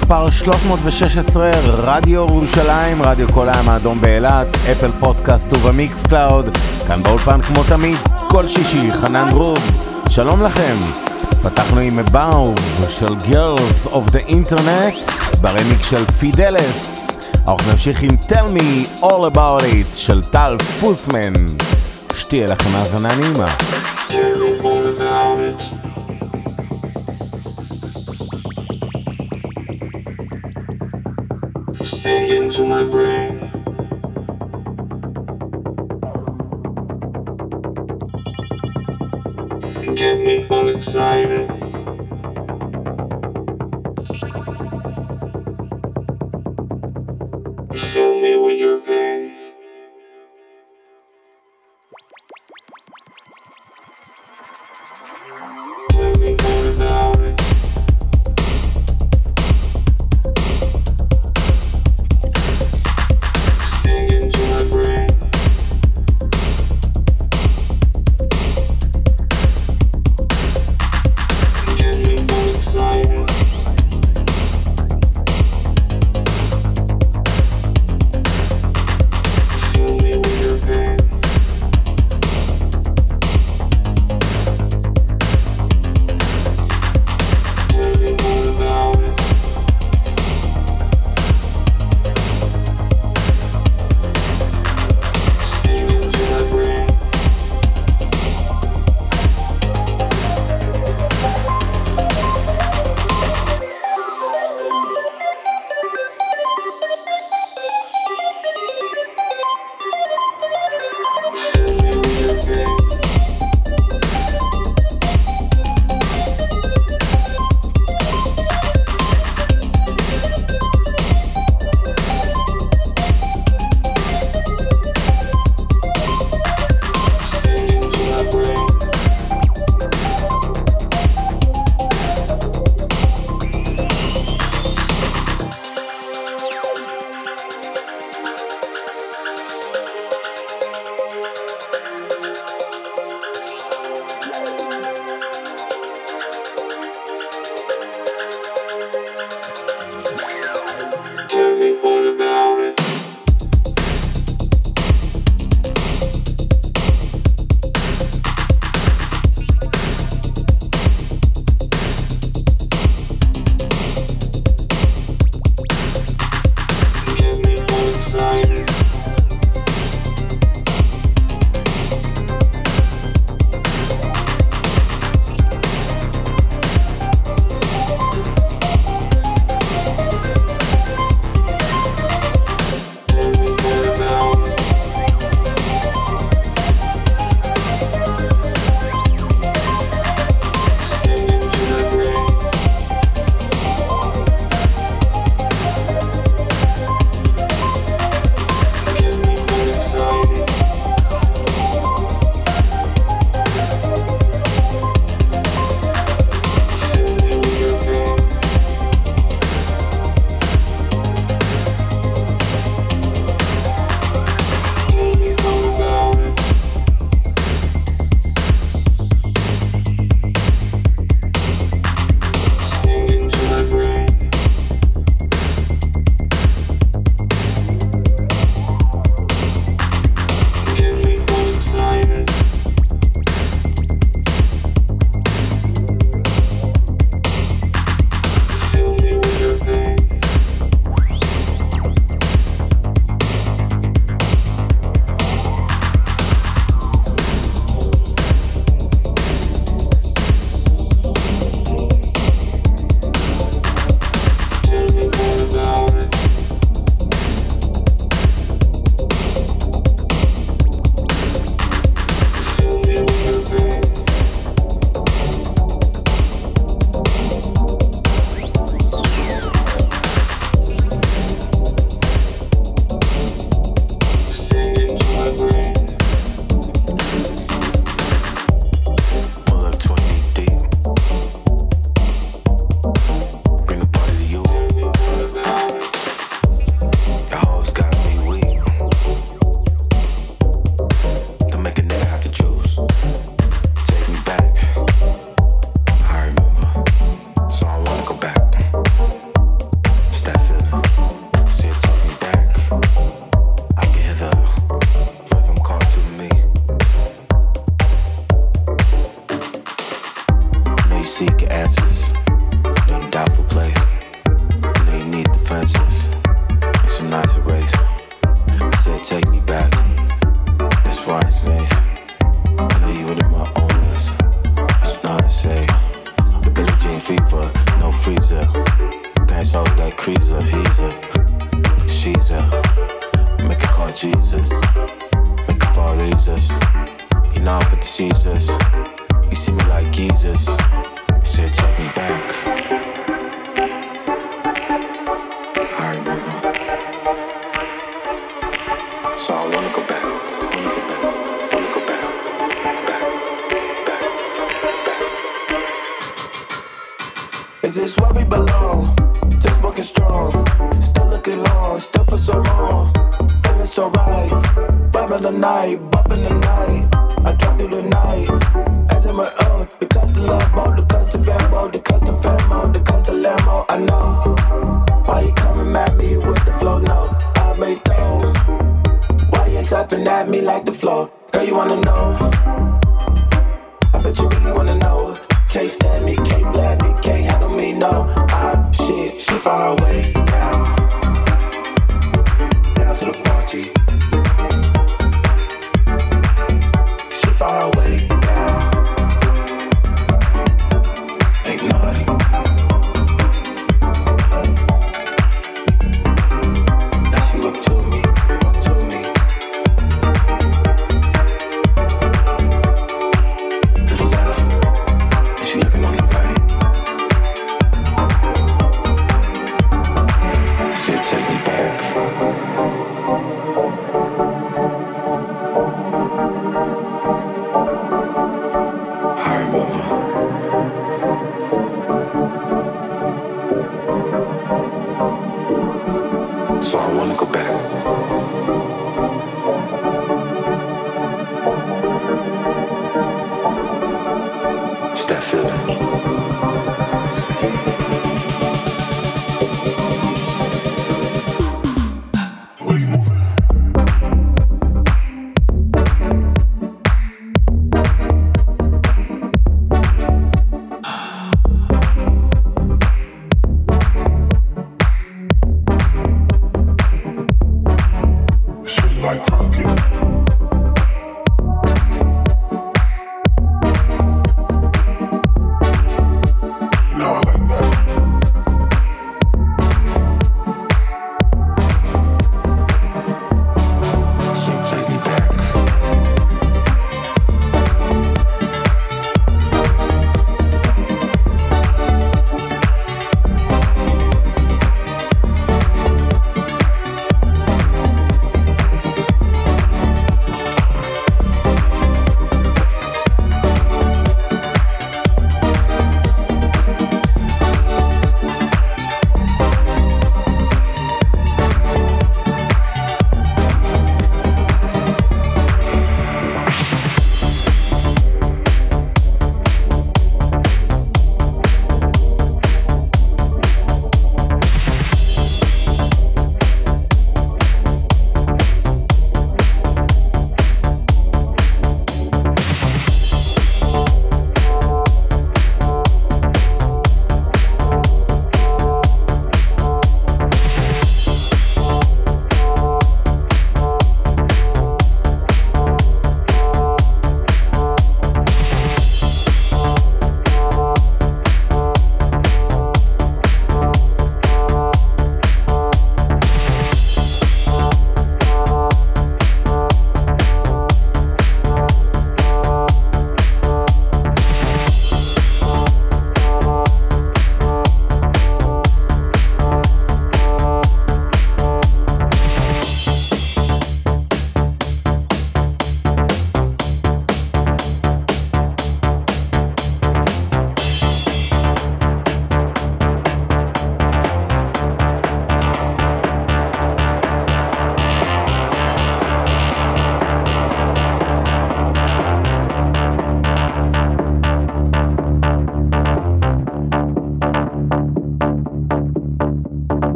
מספר 316, רדיו ירושלים, רדיו כל הים האדום באילת, Apple Podcast וב Mixcloud, כאן באולפן כמו תמיד, כל שישי, חנן דרוב, שלום לכם. פתחנו עם הבאוב של Girls of the Internet, ברמיקס של Fideles. אנחנו נמשיך עם Tell Me All About It של Tal Fussman. שתהיה לכם האזנה נעימה. Singing to my brain. Get me all excited.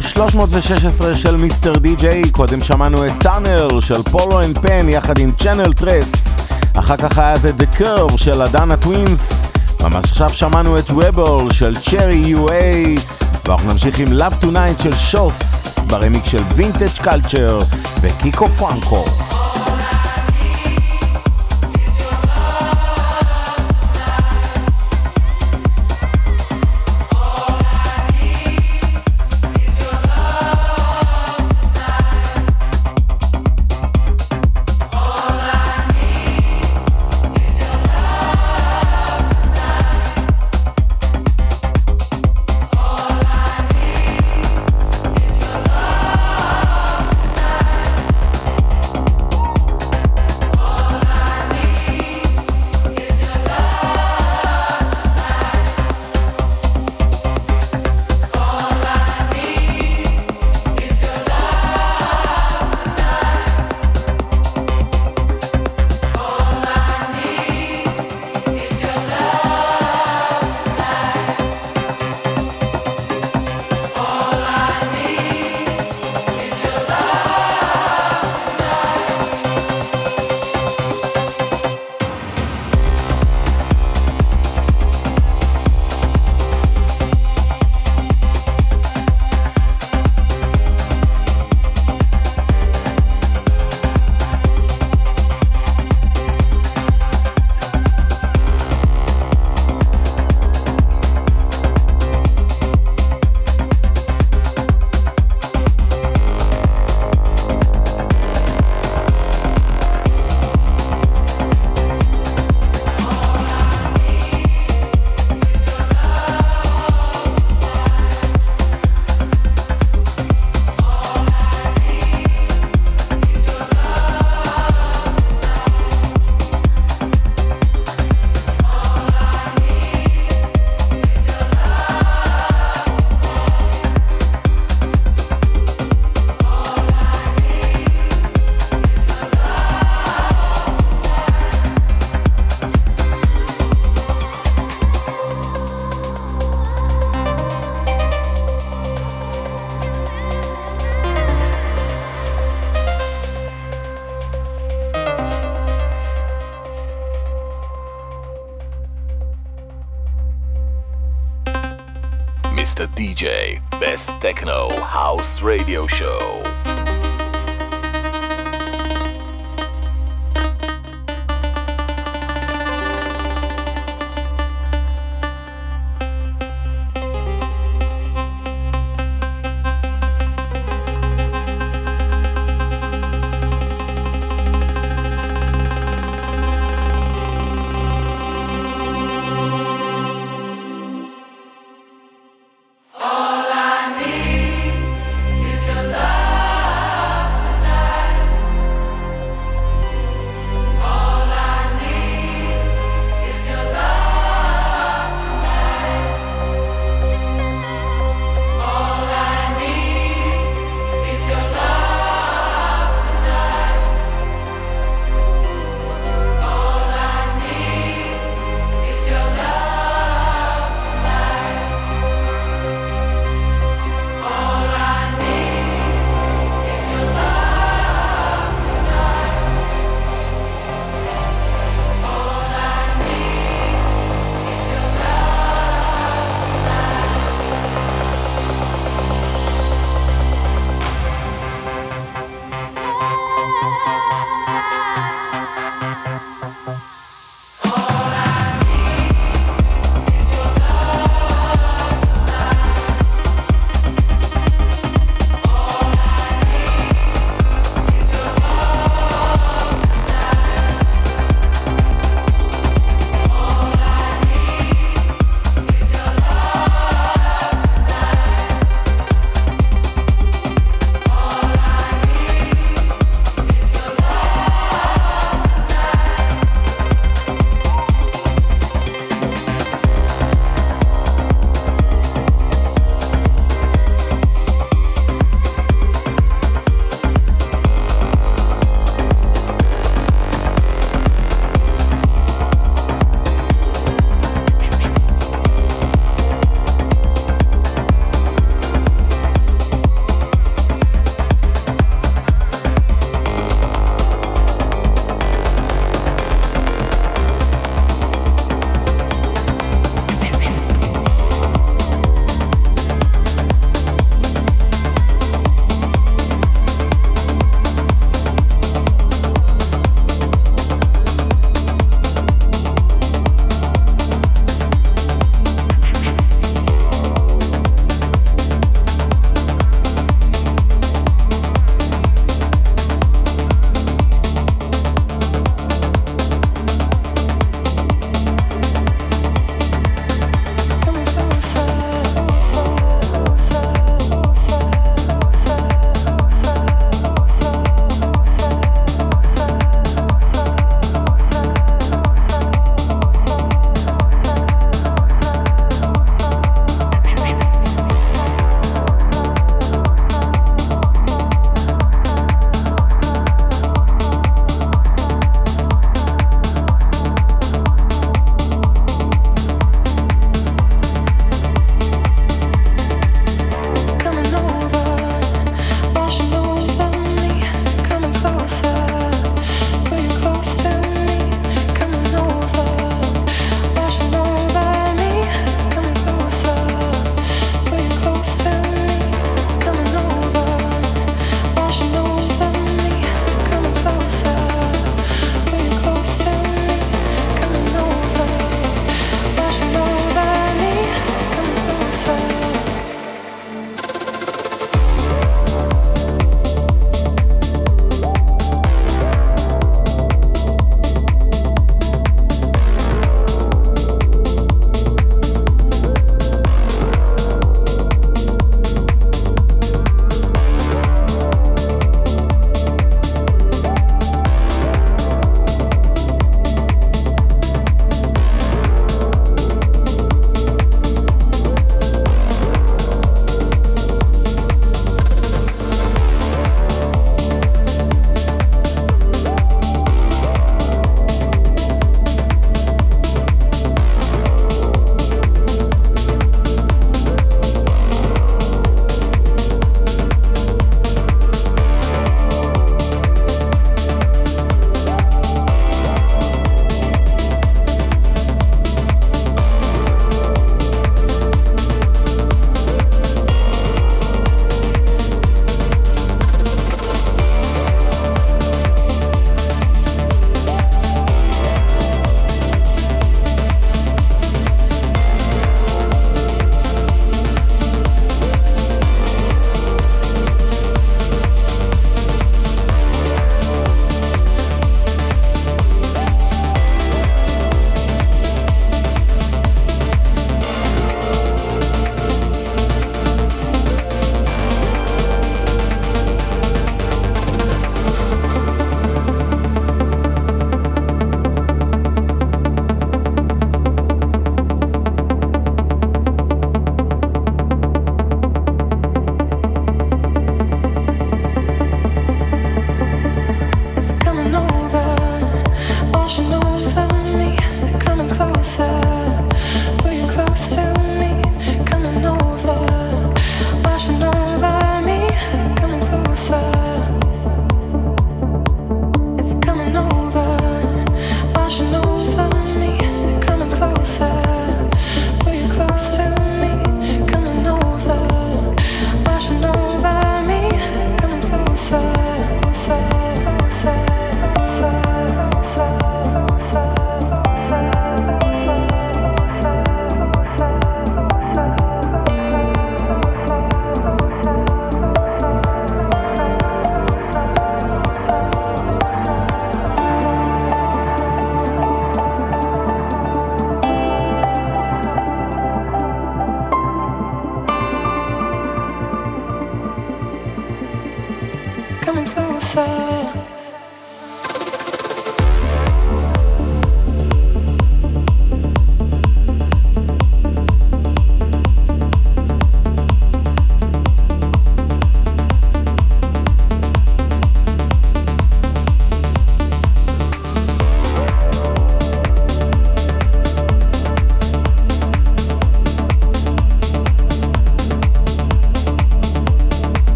מספר 316 של Mr. DJ, קודם שמענו את Tunnel של Polo & Pan יחד עם Channel Tres, אחר כך היה זה The Curve של Adana Twins, ממש עכשיו שמענו את Rebel של Cherry UA, ואנחנו נמשיך עם Love Tonight של Shouse, ברמיקס של Vintage Culture ו Kiko Franco. Radio Show.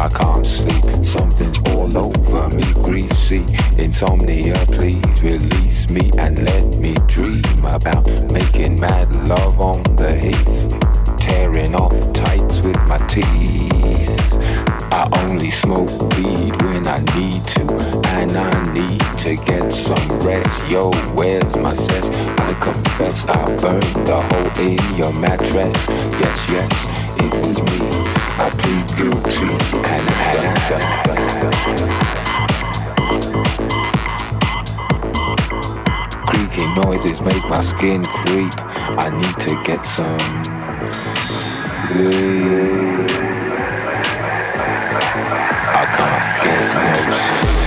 I can't sleep, something's all over me, greasy. Insomnia, please release me and let me dream about making mad love on the heath. Tearing off tights with my teeth. I only smoke weed when I need to, and I need to get some rest. Yo, where's my cess? I confess I burned the hole in your mattress. Yes, yes, it was me. Noises make my skin creep. I need to get some sleep. I can't get no sleep.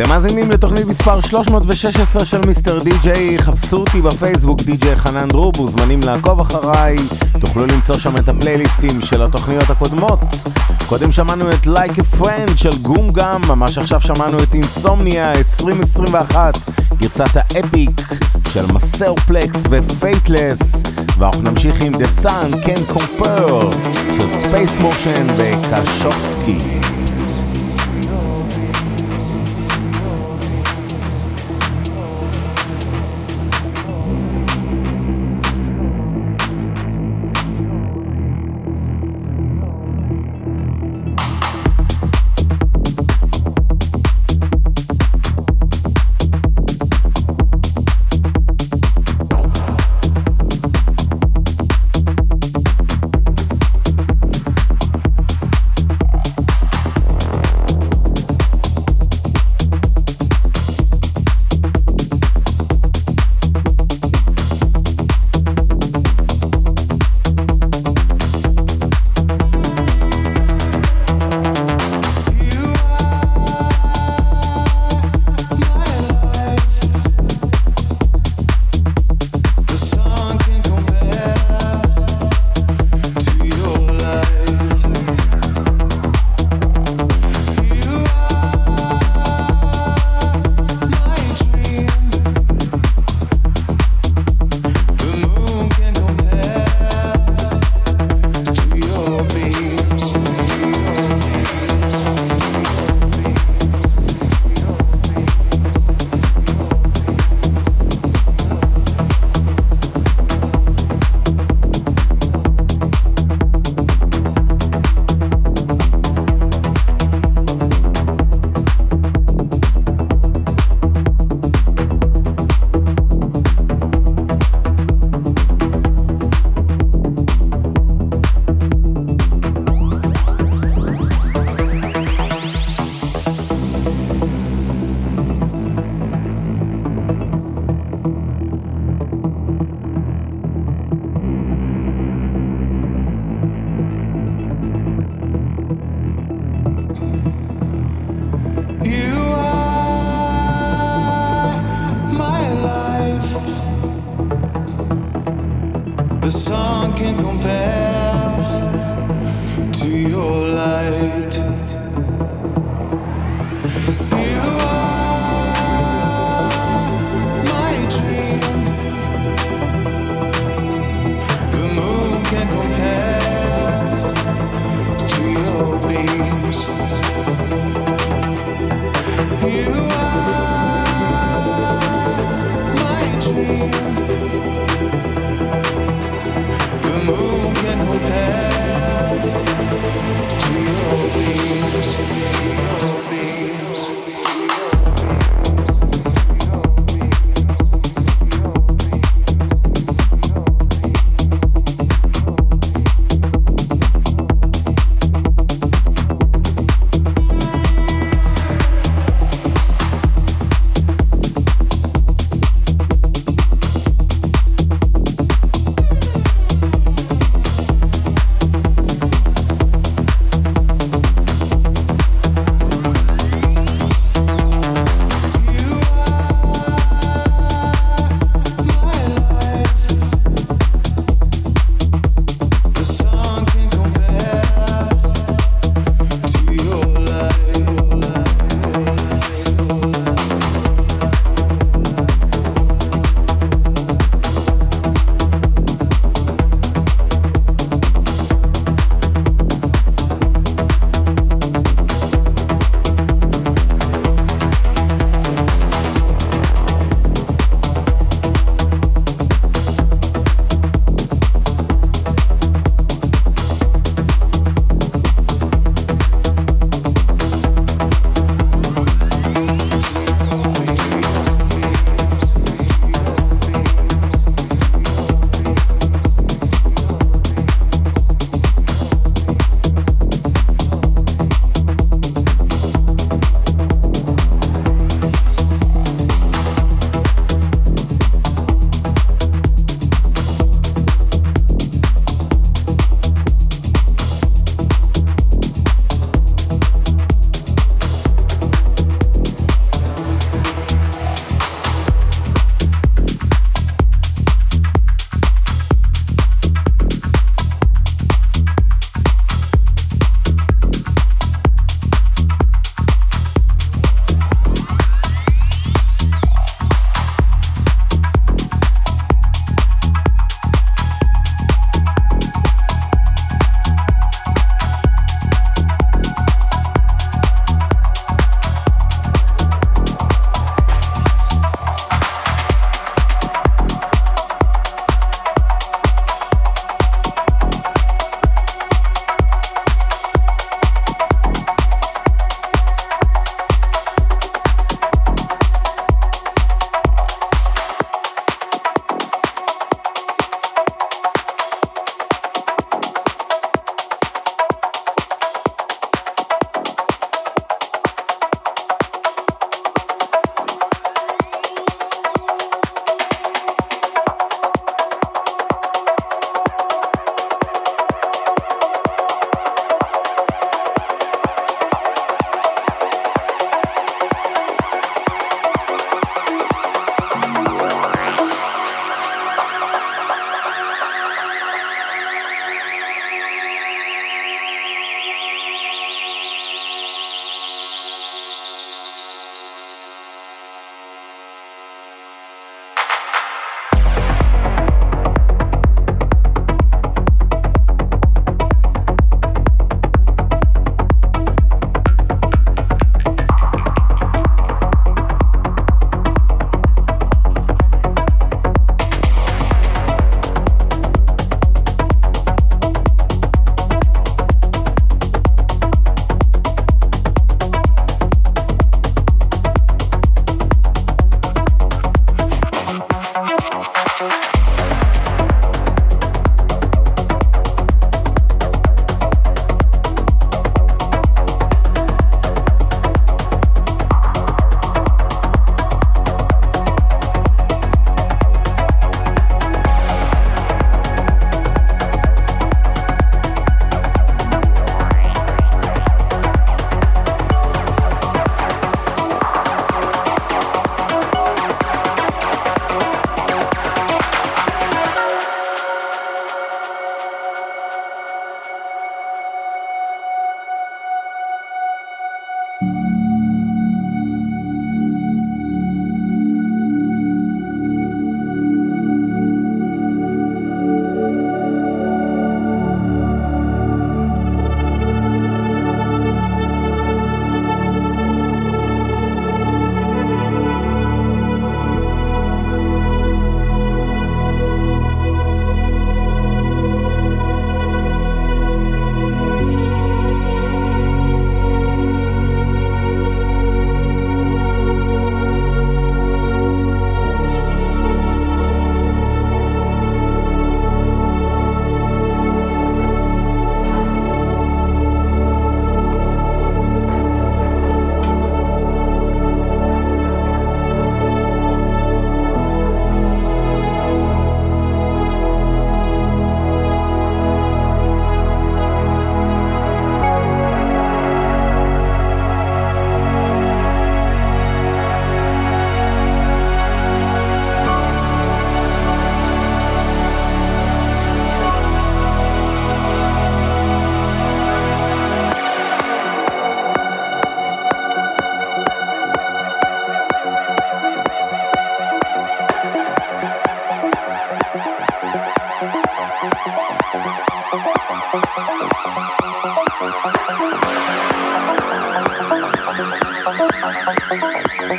אתם מאזינים לתוכנית מספר 316 של Mr. DJ, חפשו אותי בפייסבוק די.ג'יי חנן דרוב, מוזמנים לעקוב אחריי, תוכלו למצוא שם את הפלייליסטים של התוכניות הקודמות. קודם שמענו את Like a Friend של Gum Gum, ממש עכשיו שמענו את Insomnia 2021, גרסת ה Epic של Maceo Plex ו Faithless, ואנחנו נמשיך עם The Sun Can Compare של ספייס מושן וקשופסקי.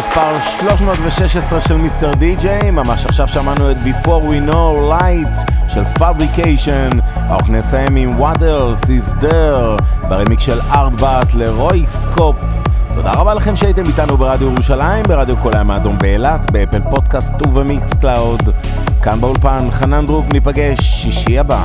מספר 316 של Mr. DJ, ממש עכשיו שמענו את Before We Know Light של Fabrication, אנחנו נסיים עם What else is there ברמיקס של ARTBAT ל Röyksopp. תודה רבה לכם שהייתם איתנו ברדיו ירושלים, ברדיו כל הים האדום באילת, ב Apple Podcast וב Mixcloud. כאן באולפן חנן דרוב, ניפגש שישי הבא.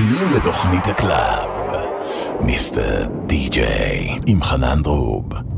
מאזינים לתוכנית הקלאב, מיסטר די-ג'יי עם חנן דרוב.